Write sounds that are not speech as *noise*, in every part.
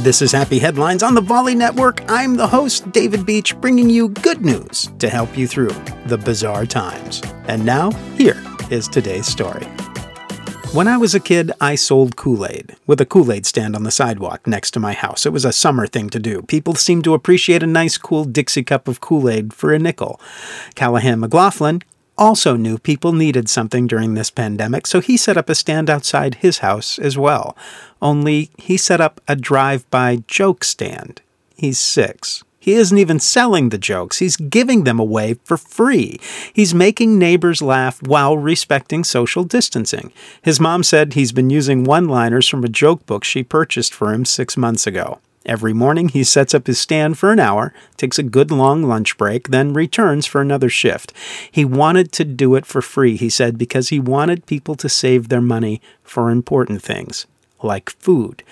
This is Happy Headlines on the Volley Network. I'm the host, David Beach, bringing you good news to help you through the bizarre times. And now, here is today's story. When I was a kid, I sold Kool Aid with a Kool Aid stand on the sidewalk next to my house. It was a summer thing to do. People seemed to appreciate a nice, cool Dixie cup of Kool Aid for a nickel. Callahan McLaughlin also knew people needed something during this pandemic, so he set up a stand outside his house as well. Only he set up a drive by joke stand. He's six. He isn't even selling the jokes, he's giving them away for free. He's making neighbors laugh while respecting social distancing. His mom said he's been using one liners from a joke book she purchased for him six months ago. Every morning, he sets up his stand for an hour, takes a good long lunch break, then returns for another shift. He wanted to do it for free, he said, because he wanted people to save their money for important things, like food.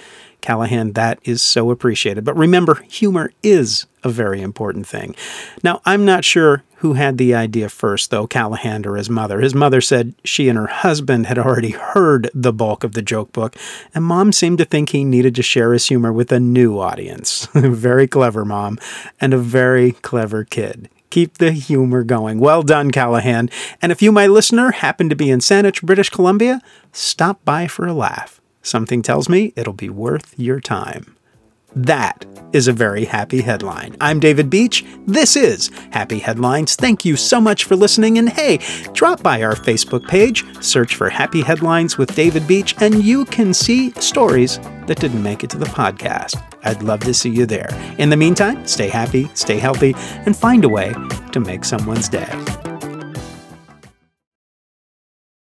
Callahan, that is so appreciated. But remember, humor is a very important thing. Now, I'm not sure who had the idea first, though, Callahan or his mother. His mother said she and her husband had already heard the bulk of the joke book, and mom seemed to think he needed to share his humor with a new audience. *laughs* very clever mom, and a very clever kid. Keep the humor going. Well done, Callahan. And if you, my listener, happen to be in Saanich, British Columbia, stop by for a laugh. Something tells me it'll be worth your time. That is a very happy headline. I'm David Beach. This is Happy Headlines. Thank you so much for listening. And hey, drop by our Facebook page, search for Happy Headlines with David Beach, and you can see stories that didn't make it to the podcast. I'd love to see you there. In the meantime, stay happy, stay healthy, and find a way to make someone's day.